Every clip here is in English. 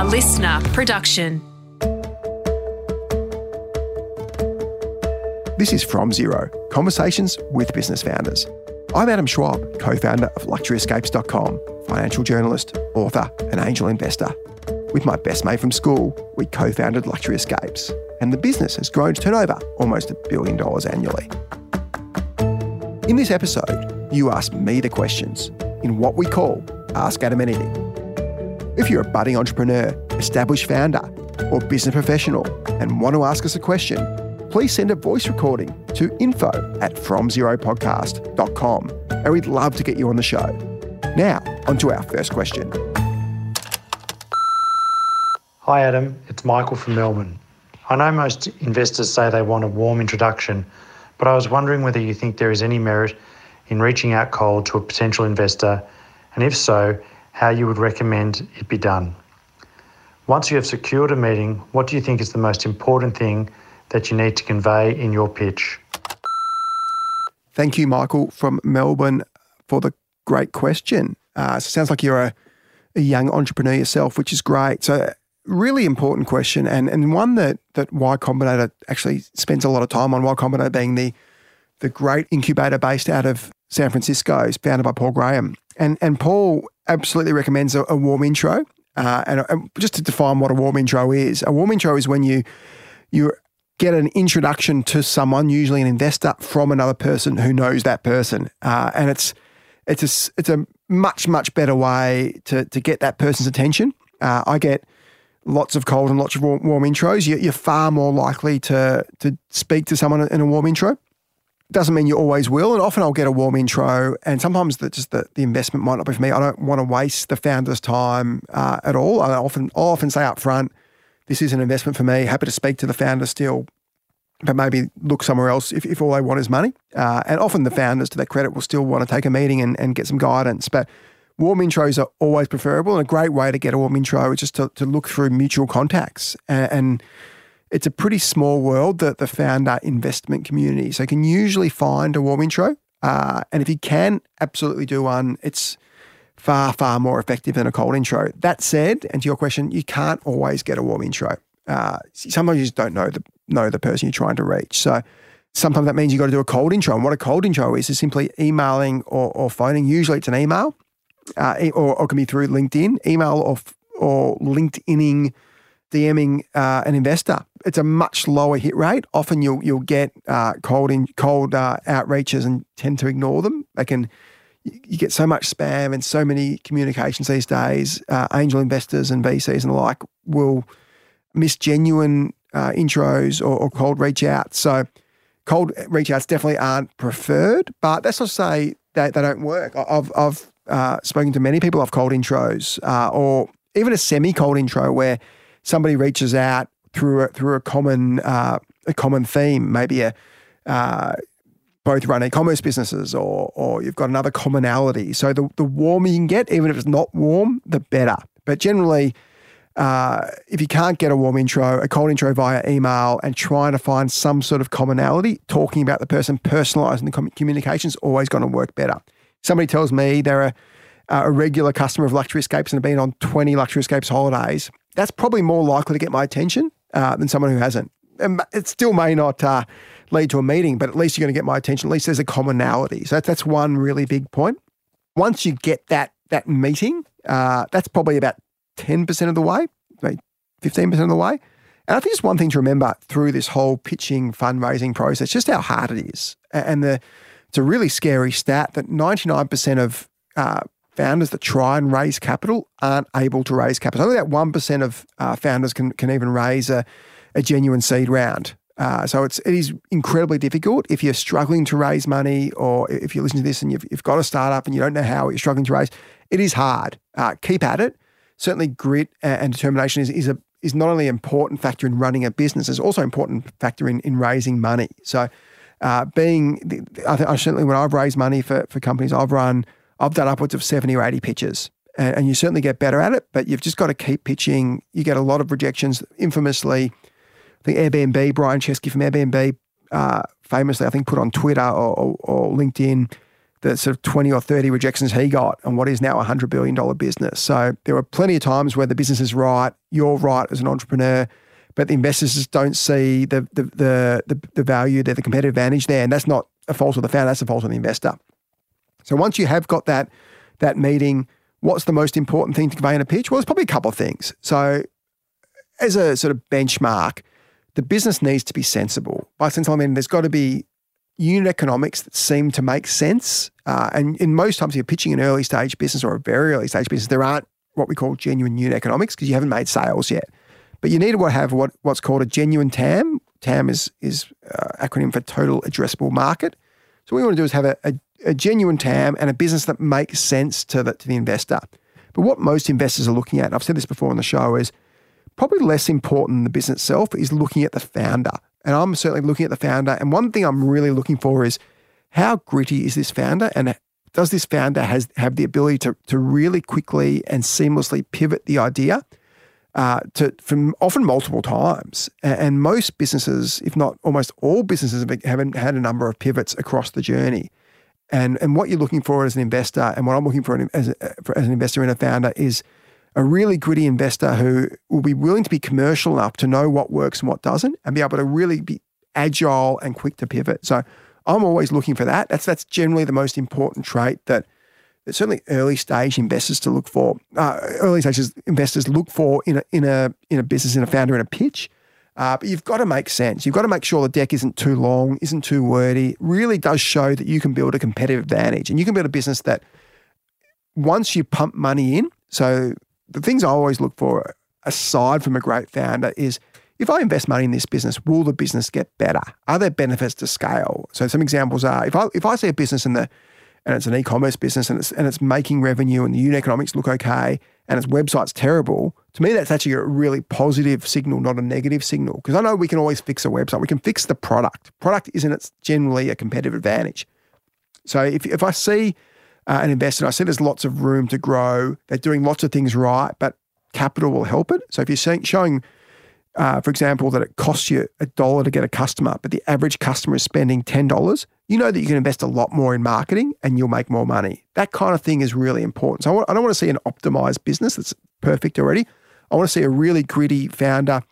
A LiSTNR production. This is From Zero Conversations with Business Founders. I'm Adam Schwab, co founder of LuxuryEscapes.com, financial journalist, author, and angel investor. With my best mate from school, we co founded Luxury Escapes, and the business has grown to turn over almost a billion dollars annually. In this episode, you ask me the questions in what we call Ask Adam Anything. If you're a budding entrepreneur, established founder, or business professional and want to ask us a question, please send a voice recording to info at fromzeropodcast.com and we'd love to get you on the show. Now, on to our first question. Hi, Adam. It's Michael from Melbourne. I know most investors say they want a warm introduction, but I was wondering whether you think there is any merit in reaching out cold to a potential investor, and if so, how you would recommend it be done. Once you have secured a meeting, what do you think is the most important thing that you need to convey in your pitch? Thank you, Michael from Melbourne, for the great question. Uh, so sounds like you're a, a young entrepreneur yourself, which is great. So really important question and, and one that, that Y Combinator actually spends a lot of time on. Y Combinator being the, the great incubator based out of San Francisco, is founded by Paul Graham. And, and Paul absolutely recommends a, a warm intro. Uh, and, and just to define what a warm intro is, a warm intro is when you you get an introduction to someone, usually an investor, from another person who knows that person, uh, and it's it's a it's a much much better way to to get that person's attention. Uh, I get lots of cold and lots of warm, warm intros. You, you're far more likely to to speak to someone in a warm intro doesn't mean you always will. And often I'll get a warm intro, and sometimes the, just the, the investment might not be for me. I don't want to waste the founder's time uh, at all. I often I'll often say up front, this is an investment for me. Happy to speak to the founder still, but maybe look somewhere else if, if all they want is money. Uh, and often the founders, to their credit, will still want to take a meeting and, and get some guidance. But warm intros are always preferable, and a great way to get a warm intro is just to, to look through mutual contacts and, and it's a pretty small world, the, the founder investment community. So you can usually find a warm intro. Uh, and if you can absolutely do one, it's far, far more effective than a cold intro. That said, and to your question, you can't always get a warm intro. Uh, sometimes you just don't know the, know the person you're trying to reach. So sometimes that means you've got to do a cold intro. And what a cold intro is, is simply emailing or, or phoning. Usually it's an email uh, or, or it can be through LinkedIn, email or, or LinkedIning DMing uh, an investor. It's a much lower hit rate. Often you'll you'll get uh, cold in cold uh, outreaches and tend to ignore them. They can you get so much spam and so many communications these days. Uh, angel investors and VCs and the like will miss genuine uh, intros or, or, cold reach outs. So cold reach outs definitely aren't preferred, but that's not to say that they don't work. I've I've uh, spoken to many people of cold intros or even a semi cold intro where somebody reaches out through a, through a common uh, a common theme, maybe a uh, both run e-commerce businesses or or you've got another commonality. So the the warmer you can get, even if it's not warm, the better. But generally, uh, if you can't get a warm intro, a cold intro via email, and trying to find some sort of commonality, talking about the person, personalising the communication is always going to work better. Somebody tells me they're a, a regular customer of Luxury Escapes and have been on 20 Luxury Escapes holidays that's probably more likely to get my attention uh, than someone who hasn't. And it still may not uh, lead to a meeting, but at least you're going to get my attention. At least there's a commonality. So that's, that's one really big point. Once you get that that meeting, uh, that's probably about 10% of the way, maybe 15% of the way. And I think it's one thing to remember through this whole pitching fundraising process, just how hard it is. And the it's a really scary stat that 99% of uh, founders that try and raise capital aren't able to raise capital. Only that 1% of uh, founders can, can even raise a, a genuine seed round. Uh, so it's it is incredibly difficult if you're struggling to raise money, or if you listen to this and you've, you've got a startup and you don't know how you're struggling to raise. It is hard. Uh, keep at it. Certainly, grit and determination is is a is not only an important factor in running a business, it's also an important factor in in raising money. So, uh, being I, th- I certainly when I've raised money for for companies, I've run I've done upwards of 70 or 80 pitches. And, and you certainly get better at it, but you've just got to keep pitching. You get a lot of rejections. Infamously, I think Airbnb, Brian Chesky from Airbnb, uh, famously, I think, put on Twitter or, or, or, LinkedIn the sort of 20 or 30 rejections he got on what is now a $100 billion business. So there are plenty of times where the business is right, you're right as an entrepreneur, but the investors just don't see the, the, the, the, the value there, the competitive advantage there. And that's not a fault of the founder, that's a fault of the investor. So once you have got that, that meeting, what's the most important thing to convey in a pitch? Well, there's probably a couple of things. So as a sort of benchmark, the business needs to be sensible. By sensible, I mean there's got to be unit economics that seem to make sense. Uh, and in most times, you're pitching an early stage business or a very early stage business, there aren't what we call genuine unit economics because you haven't made sales yet. But you need to have what, what's called a genuine TAM. TAM is is uh, acronym for total addressable market. So what we want to do is have a, a, a genuine TAM and a business that makes sense to the to the investor. But what most investors are looking at, and I've said this before on the show, is probably less important than the business itself is looking at the founder. And I'm certainly looking at the founder. And one thing I'm really looking for is how gritty is this founder? And does this founder has have the ability to, to really quickly and seamlessly pivot the idea uh, to from often multiple times? And most businesses, if not almost all businesses, haven't had a number of pivots across the journey. And and what you're looking for as an investor, and what I'm looking for as, a, for, as an investor in a founder is a really gritty investor who will be willing to be commercial enough to know what works and what doesn't and be able to really be agile and quick to pivot. So I'm always looking for that. That's that's generally the most important trait that, that certainly early stage investors to look for. Uh, early stage investors look for in a in a in a business in a founder in a pitch. Uh, but you've got to make sense. You've got to make sure the deck isn't too long, isn't too wordy. Really does show that you can build a competitive advantage, and you can build a business that once you pump money in. So the things I always look for, aside from a great founder, is if I invest money in this business, will the business get better? Are there benefits to scale? So some examples are if I if I see a business in the and it's an e-commerce business and it's and it's making revenue and the unit economics look okay and its website's terrible, to me that's actually a really positive signal, not a negative signal. Because I know we can always fix a website. We can fix the product. Product isn't it's generally a competitive advantage. So if if I see uh, an investor. I see there's lots of room to grow. They're doing lots of things right, but capital will help it. So if you're showing, uh, for example, that it costs you a dollar to get a customer, but the average customer is spending $10, you know that you can invest a lot more in marketing and you'll make more money. That kind of thing is really important. So I, want, I don't want to see an optimized business that's perfect already. I want to see a really gritty founder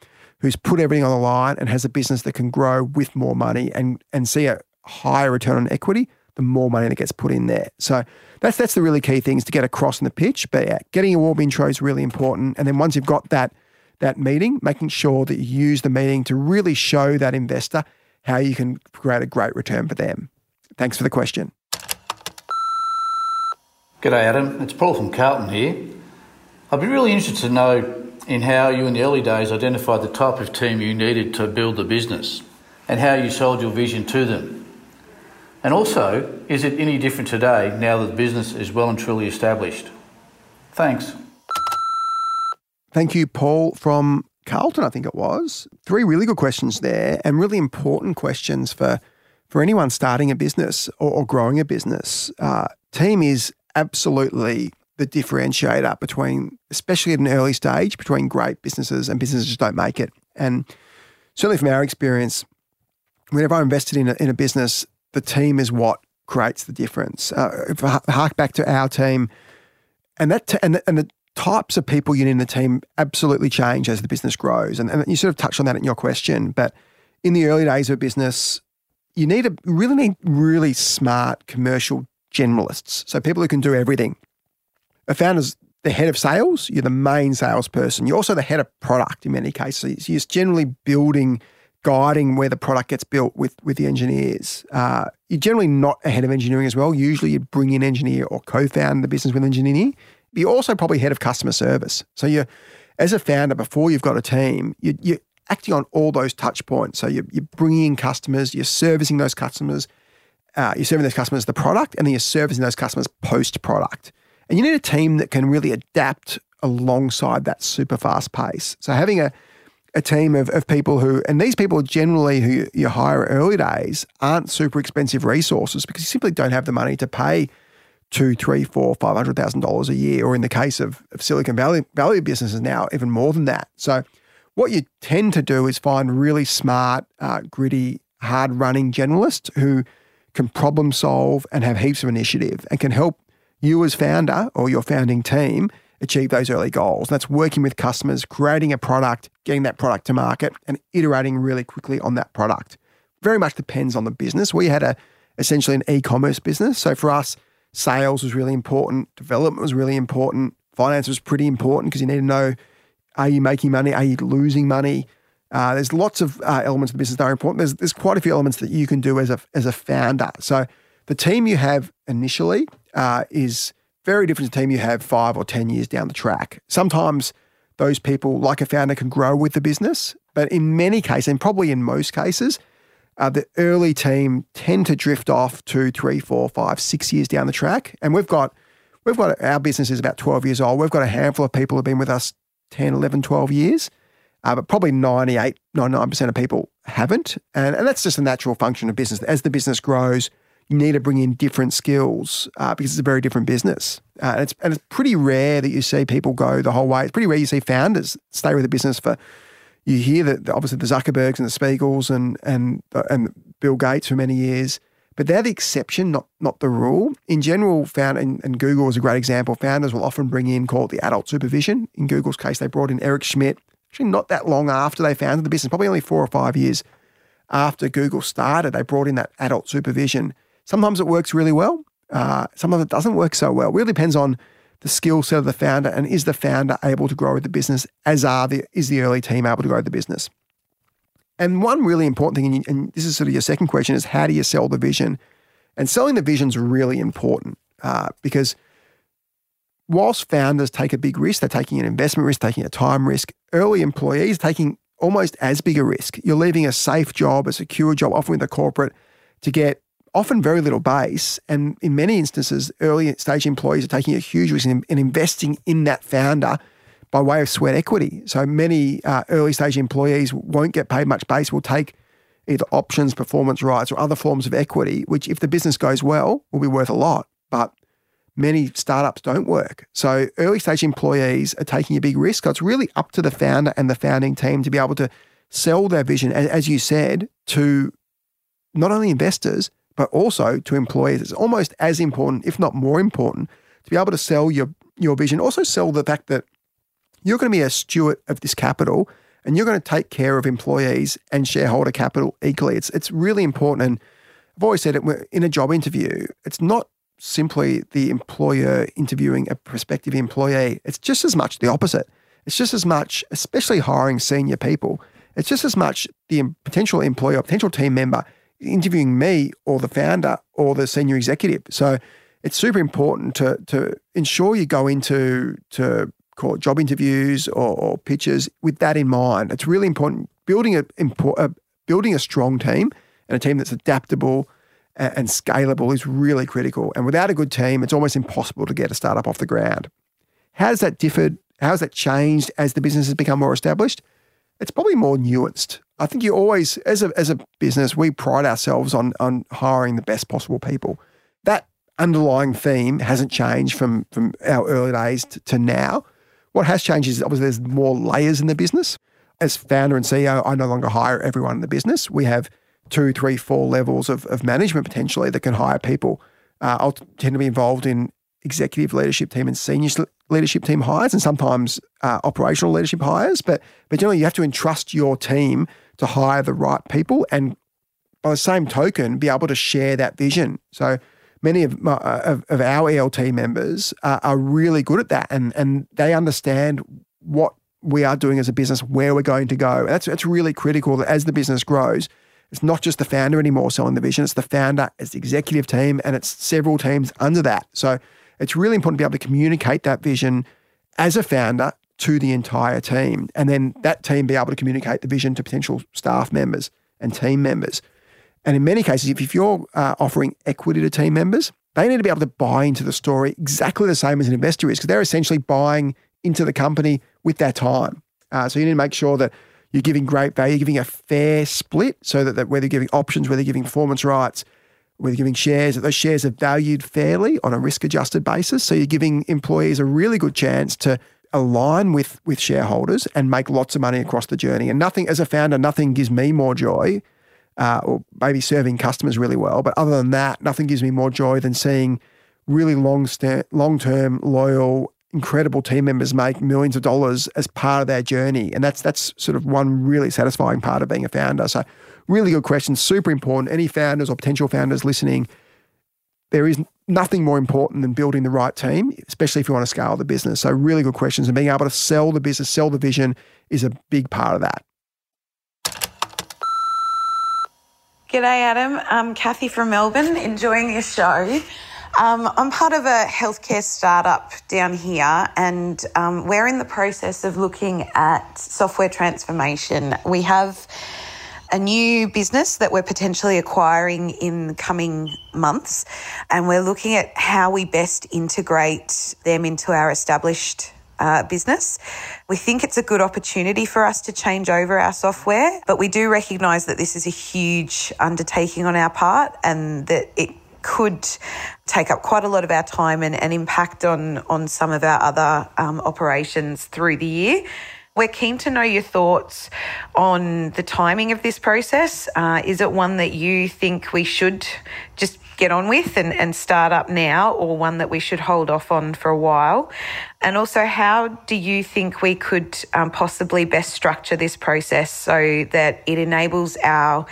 who's put everything on the line and has a business that can grow with more money and, and see a higher return on equity the more money that gets put in there. So that's that's the really key things to get across in the pitch. But yeah, getting a warm intro is really important. And then once you've got that that meeting, making sure that you use the meeting to really show that investor how you can create a great return for them. Thanks for the question. G'day, Adam. It's Paul from Carlton here. I'd be really interested to know in how you in the early days identified the type of team you needed to build the business and how you sold your vision to them. And also, is it any different today now that the business is well and truly established? Thanks. Thank you, Paul from Carlton, I think it was. Three really good questions there and really important questions for, for anyone starting a business or, or growing a business. Uh, team is absolutely the differentiator between, especially at an early stage, between great businesses and businesses just don't make it. And certainly from our experience, whenever I invested in a, in a business, the team is what creates the difference. Uh, if I hark back to our team, and that t- and, and the types of people you need in the team absolutely change as the business grows. And, and you sort of touched on that in your question, but in the early days of a business, you need a really need really smart commercial generalists. So people who can do everything. A founder's the head of sales, you're the main salesperson. You're also the head of product in many cases. You're generally building guiding where the product gets built with with the engineers. Uh, you're generally not a head of engineering as well. Usually, you bring in engineer or co-found the business with engineering. You're also probably head of customer service. So you, as a founder, before you've got a team, you, you're acting on all those touch points. So you're, you're bringing in customers, you're servicing those customers, uh, you're serving those customers the product, and then you're servicing those customers post product. And you need a team that can really adapt alongside that super fast pace. So having a a team of, of people who, and these people generally who you hire early days aren't super expensive resources because you simply don't have the money to pay two, three, four, five hundred thousand dollars a year, or in the case of, of Silicon Valley Valley businesses now, even more than that. So, what you tend to do is find really smart, uh, gritty, hard running generalists who can problem solve and have heaps of initiative and can help you as founder or your founding team achieve those early goals. And that's working with customers, creating a product, getting that product to market, and iterating really quickly on that product. Very much depends on the business. We had a essentially an e-commerce business. So for us, sales was really important, development was really important, finance was pretty important because you need to know are you making money, are you losing money? Uh, there's lots of uh, elements of the business that are important. There's there's quite a few elements that you can do as a as a founder. So the team you have initially uh, is very different to the team you have five or ten years down the track. Sometimes those people, like a founder, can grow with the business, but in many cases, and probably in most cases, uh, the early team tend to drift off two, three, four, five, six years down the track. And we've got we've got our business is about 12 years old. We've got a handful of people who've been with us 10, 11, 12 years. Uh, but probably 98, 99% of people haven't. And, and that's just a natural function of business. As the business grows, you need to bring in different skills uh, because it's a very different business. Uh, and, it's, and it's pretty rare that you see people go the whole way. It's pretty rare you see founders stay with the business for you hear that obviously the Zuckerbergs and the Spiegels and and and Bill Gates for many years, but they're the exception, not not the rule. In general, found and, and Google is a great example. Founders will often bring in called the adult supervision. In Google's case, they brought in Eric Schmidt. Actually, not that long after they founded the business, probably only four or five years after Google started, they brought in that adult supervision. Sometimes it works really well. Uh, sometimes it doesn't work so well. It really depends on the skill set of the founder and is the founder able to grow the business as are the is the early team able to grow the business? And one really important thing and this is sort of your second question is how do you sell the vision? And selling the vision is really important uh, because whilst founders take a big risk they're taking an investment risk taking a time risk. Early employees taking almost as big a risk. You're leaving a safe job a secure job often with a corporate to get often very little base. And in many instances, early stage employees are taking a huge risk in, in investing in that founder by way of sweat equity. So many uh, early stage employees won't get paid much base, will take either options, performance rights, or other forms of equity, which, if the business goes well, will be worth a lot. But many startups don't work. So early stage employees are taking a big risk. So it's really up to the founder and the founding team to be able to sell their vision, as you said, to not only investors, but also to employees. It's almost as important, if not more important, to be able to sell your, your vision. Also, sell the fact that you're going to be a steward of this capital and you're going to take care of employees and shareholder capital equally. It's, it's really important. And I've always said it in a job interview, it's not simply the employer interviewing a prospective employee, it's just as much the opposite. It's just as much, especially hiring senior people, it's just as much the potential employer, potential team member interviewing me or the founder or the senior executive. So it's super important to to ensure you go into to call job interviews or, or pitches with that in mind. It's really important building a, a uh, building a strong team and a team that's adaptable and, and scalable is really critical. And without a good team, it's almost impossible to get a startup off the ground. How has that differed? How has that changed as the business has become more established? It's probably more nuanced. I think you always, as a as a business, we pride ourselves on on hiring the best possible people. That underlying theme hasn't changed from from our early days to, to now. What has changed is obviously there's more layers in the business. As founder and CEO, I no longer hire everyone in the business. We have two, three, four levels of, of management potentially that can hire people. Uh, I'll tend to be involved in executive leadership team and senior leadership team hires, and sometimes uh, operational leadership hires. But but generally, you have to entrust your team to hire the right people, and by the same token, be able to share that vision. So many of my, uh, of, of, our ELT members are, are really good at that, and and they understand what we are doing as a business, where we're going to go. That's that's really critical. That as the business grows, it's not just the founder anymore selling the vision; it's the founder, it's the executive team, and it's several teams under that. So it's really important to be able to communicate that vision as a founder to the entire team. And then that team be able to communicate the vision to potential staff members and team members. And in many cases, if, if you're uh, offering equity to team members, they need to be able to buy into the story exactly the same as an investor is because they're essentially buying into the company with their time. Uh, so you need to make sure that you're giving great value, giving a fair split so that, that whether you're giving options, whether you're giving performance rights, you're giving shares, that those shares are valued fairly on a risk adjusted basis. So you're giving employees a really good chance to align with with shareholders and make lots of money across the journey. And nothing, as a founder, nothing gives me more joy uh, or maybe serving customers really well. But other than that, nothing gives me more joy than seeing really long long term, loyal, incredible team members make millions of dollars as part of their journey. And that's that's sort of one really satisfying part of being a founder. So really good question, super important. Any founders or potential founders listening, there is nothing more important than building the right team, especially if you want to scale the business. So really good questions and being able to sell the business, sell the vision is a big part of that. G'day, Adam. I'm Kathy from Melbourne, enjoying your show. Um, I'm part of a healthcare startup down here, and um, we're in the process of looking at software transformation. We have a new business that we're potentially acquiring in the coming months, and we're looking at how we best integrate them into our established uh, business. We think it's a good opportunity for us to change over our software, but we do recognise that this is a huge undertaking on our part and that it could take up quite a lot of our time and, and impact on, on some of our other um, operations through the year. We're keen to know your thoughts on the timing of this process. Uh, is it one that you think we should just get on with and, and start up now, or one that we should hold off on for a while? And also, how do you think we could um, possibly best structure this process so that it enables our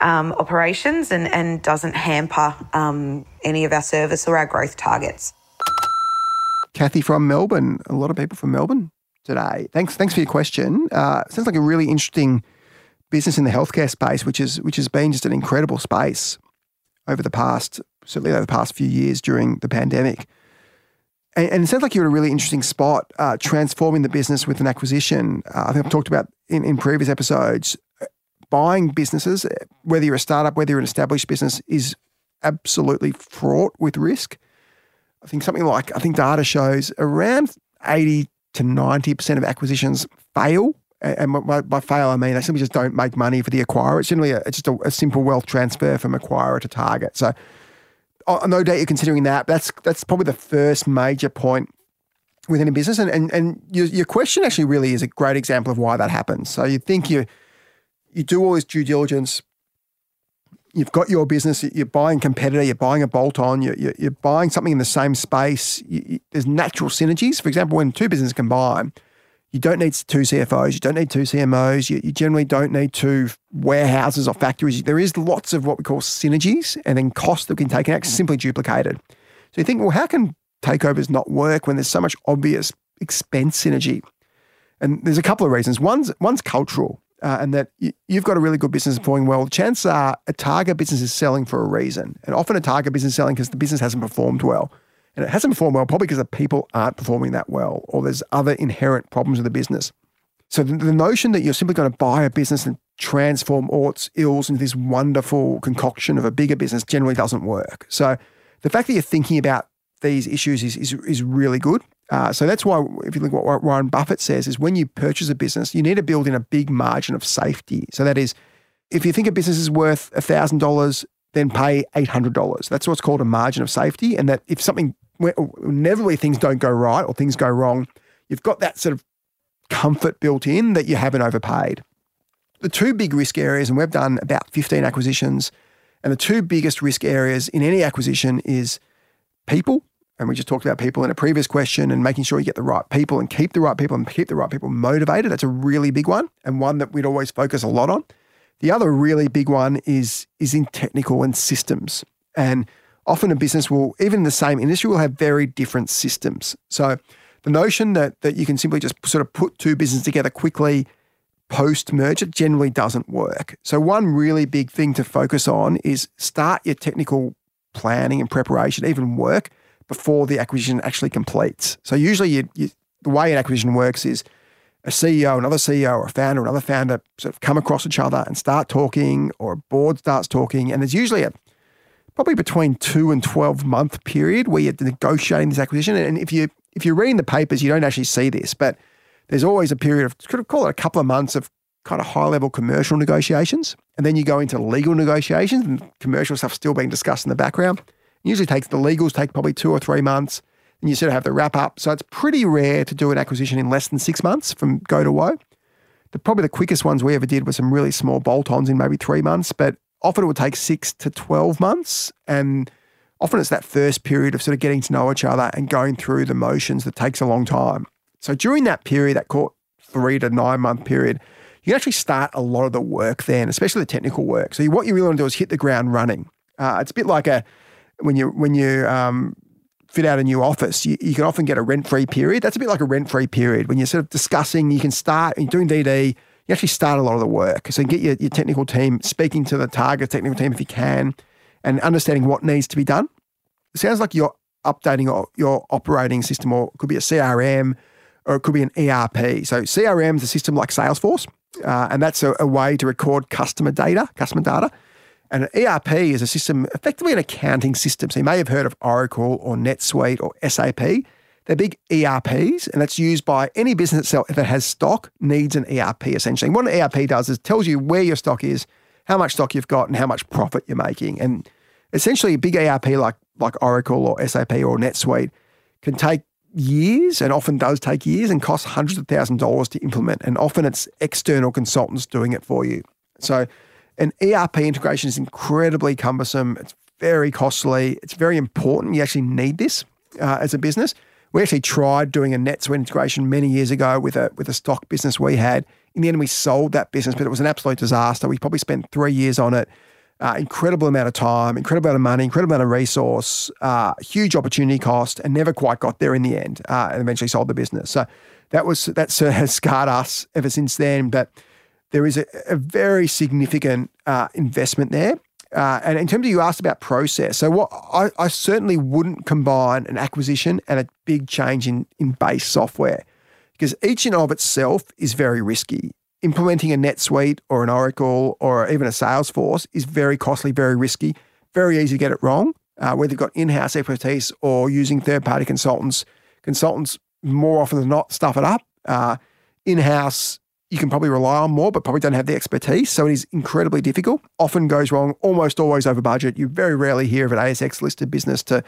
um, operations and, and doesn't hamper um, any of our service or our growth targets? Kathy from Melbourne. A lot of people from Melbourne today. Thanks. Thanks for your question. Uh, sounds like a really interesting business in the healthcare space, which is which has been just an incredible space over the past, certainly over the past few years during the pandemic. And, and it sounds like you're in a really interesting spot, uh, transforming the business with an acquisition. Uh, I think I've talked about in, in previous episodes, uh, buying businesses, whether you're a startup, whether you're an established business, is absolutely fraught with risk. I think something like, I think data shows around 80 to 90% of acquisitions fail and by, by, fail, I mean they simply just don't make money for the acquirer. It's generally a, it's just a, a, simple wealth transfer from acquirer to target. So, oh, no doubt you're considering that. That's that's probably the first major point within a business. And and, and your, your question actually really is a great example of why that happens. So you think you you do all this due diligence. You've got your business. You're buying competitor. You're buying a bolt on. You're, you're, you're, buying something in the same space. You, there's natural synergies. For example, when two businesses combine you don't need two CFOs, you don't need two CMOs, you, you, generally don't need two warehouses or factories. There is lots of what we call synergies and then costs that we can take and actually simply duplicated. So you think, well, how can takeovers not work when there's so much obvious expense synergy? And there's a couple of reasons. One's, one's cultural, uh, and that you, have got a really good business performing well. Chances are a target business is selling for a reason. And often a target business is selling because the business hasn't performed well. And it hasn't performed well, probably because the people aren't performing that well, or there's other inherent problems with the business. So the, the notion that you're simply going to buy a business and transform all its ills into this wonderful concoction of a bigger business generally doesn't work. So the fact that you're thinking about these issues is, is, is really good. Uh, so that's why, if you look at what Warren Buffett says, is when you purchase a business, you need to build in a big margin of safety. So that is, if you think a business is worth $1,000, then pay $800. That's what's called a margin of safety. And that if something inevitably things don't go right or things go wrong, you've got that sort of comfort built in that you haven't overpaid. The two big risk areas, and we've done about 15 acquisitions, and the two biggest risk areas in any acquisition is people. And we just talked about people in a previous question and making sure you get the right people and keep the right people and keep the right people motivated. That's a really big one and one that we'd always focus a lot on. The other really big one is, is in technical and systems. And often a business will, even in the same industry, will have very different systems. So the notion that that you can simply just sort of put two businesses together quickly post merger generally doesn't work. So one really big thing to focus on is start your technical planning and preparation, even work before the acquisition actually completes. So usually you, you, the way an acquisition works is a CEO, another CEO, or a founder, another founder sort of come across each other and start talking, or a board starts talking, and there's usually a probably between two and 12 month period where you're negotiating this acquisition. And if you if you're reading the papers, you don't actually see this, but there's always a period of of call it a couple of months of kind of high level commercial negotiations. And then you go into legal negotiations and commercial stuff still being discussed in the background. Usually takes the legals take probably two or three months. And you sort of have the wrap up. So it's pretty rare to do an acquisition in less than six months from go to whoa. The, probably the quickest ones we ever did were some really small bolt ons in maybe three months, but often it would take six to 12 months. And often it's that first period of sort of getting to know each other and going through the motions that takes a long time. So during that period, that court three to nine month period, you can actually start a lot of the work then, especially the technical work. So what you really want to do is hit the ground running. Uh, it's a bit like a when you when you um, fit out a new office, you, you can often get a rent free period. That's a bit like a rent free period when you're sort of discussing. You can start you're doing DD. You actually start a lot of the work. So you get your, your technical team speaking to the target technical team if you can, and understanding what needs to be done. It sounds like you're updating your, your operating system, or it could be a CRM, or it could be an ERP. So CRM is a system like Salesforce, uh, and that's a, a way to record customer data, customer data. And an ERP is a system, effectively an accounting system. So you may have heard of Oracle or NetSuite or SAP. They're big ERPs, and that's used by any business that has stock needs an ERP essentially. And what an ERP does is tells you where your stock is, how much stock you've got, and how much profit you're making. And essentially, a big ERP like like Oracle or SAP or NetSuite can take years, and often does take years, and costs hundreds of thousands of dollars to implement. And often it's external consultants doing it for you. So an ERP integration is incredibly cumbersome. It's very costly. It's very important. You actually need this uh, as a business. We actually tried doing a NetSuite integration many years ago with a with a stock business we had. In the end, we sold that business, but it was an absolute disaster. We probably spent three years on it. Uh, incredible amount of time, incredible amount of money, incredible amount of resource, uh, huge opportunity cost, and never quite got there in the end. Uh, and eventually sold the business. So that was that has scarred us ever since then. But there is a, a very significant uh, investment there. Uh, and in terms of you asked about process, so what I, I, certainly wouldn't combine an acquisition and a big change in, in base software because each in of itself is very risky. Implementing a NetSuite or an Oracle or even a Salesforce is very costly, very risky, very easy to get it wrong, uh, whether you've got in-house expertise or using third-party consultants. Consultants more often than not stuff it up. Uh, in-house you can probably rely on more, but probably don't have the expertise. So it is incredibly difficult. Often goes wrong, almost always over budget. You very rarely hear of an ASX listed business to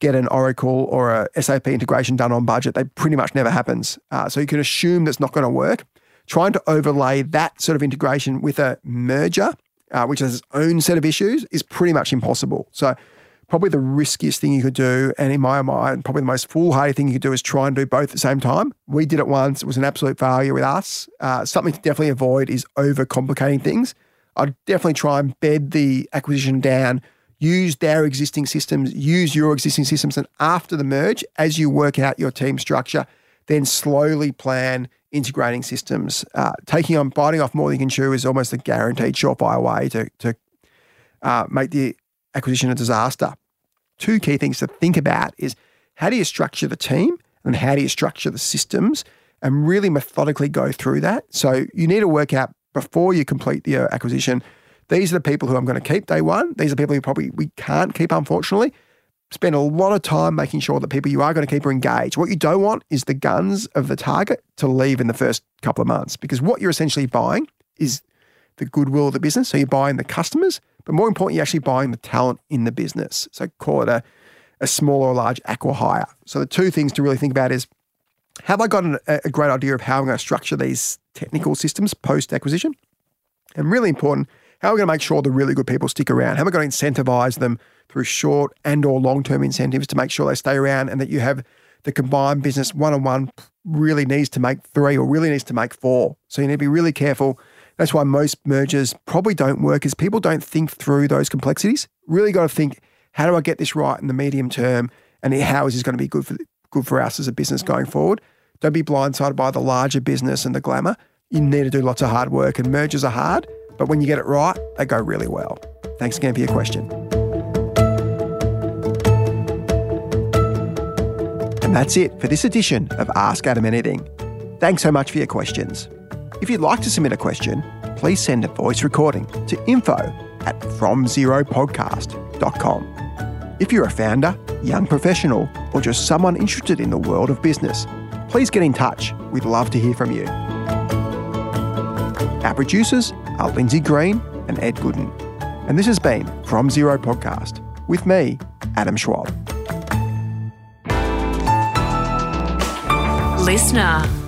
get an Oracle or a SAP integration done on budget. That pretty much never happens. Uh, so you can assume that's not going to work. Trying to overlay that sort of integration with a merger, uh, which has its own set of issues, is pretty much impossible. So probably the riskiest thing you could do, and in my mind, probably the most foolhardy thing you could do is try and do both at the same time. We did it once; it was an absolute failure with us. Uh, something to definitely avoid is overcomplicating things. I'd definitely try and bed the acquisition down. Use their existing systems, use your existing systems, and after the merge, as you work out your team structure, then slowly plan integrating systems. Uh, taking on biting off more than you can chew is almost a guaranteed surefire way to to uh, make the acquisition a disaster two key things to think about is how do you structure the team and how do you structure the systems and really methodically go through that. So you need to work out before you complete the uh, acquisition. These are the people who I'm going to keep day one. These are people who probably we can't keep, unfortunately. Spend a lot of time making sure that people you are going to keep are engaged. What you don't want is the guns of the target to leave in the first couple of months because what you're essentially buying is the goodwill of the business. So you're buying the customers but more importantly, you're actually buying the talent in the business. So call it a, a small or large acqui-hire. So the two things to really think about is have I got an, a great idea of how I'm going to structure these technical systems post acquisition? And really important, how are we going to make sure the really good people stick around? How am I going to incentivize them through short and or long-term incentives to make sure they stay around and that you have the combined business one-on-one really needs to make three or really needs to make four. So you need to be really careful that's why most mergers probably don't work is people don't think through those complexities. Really got to think, how do I get this right in the medium term? And how is this going to be good for good for us as a business going forward? Don't be blindsided by the larger business and the glamour. You need to do lots of hard work and mergers are hard, but when you get it right, they go really well. Thanks again for your question. And that's it for this edition of Ask Adam Anything. Thanks so much for your questions. If you'd like to submit a question, please send a voice recording to info at fromzeropodcast.com. If you're a founder, young professional, or just someone interested in the world of business, please get in touch. We'd love to hear from you. Our producers are Lindsay Green and Ed Gooden. And this has been From Zero Podcast with me, Adam Schwab. LiSTNR.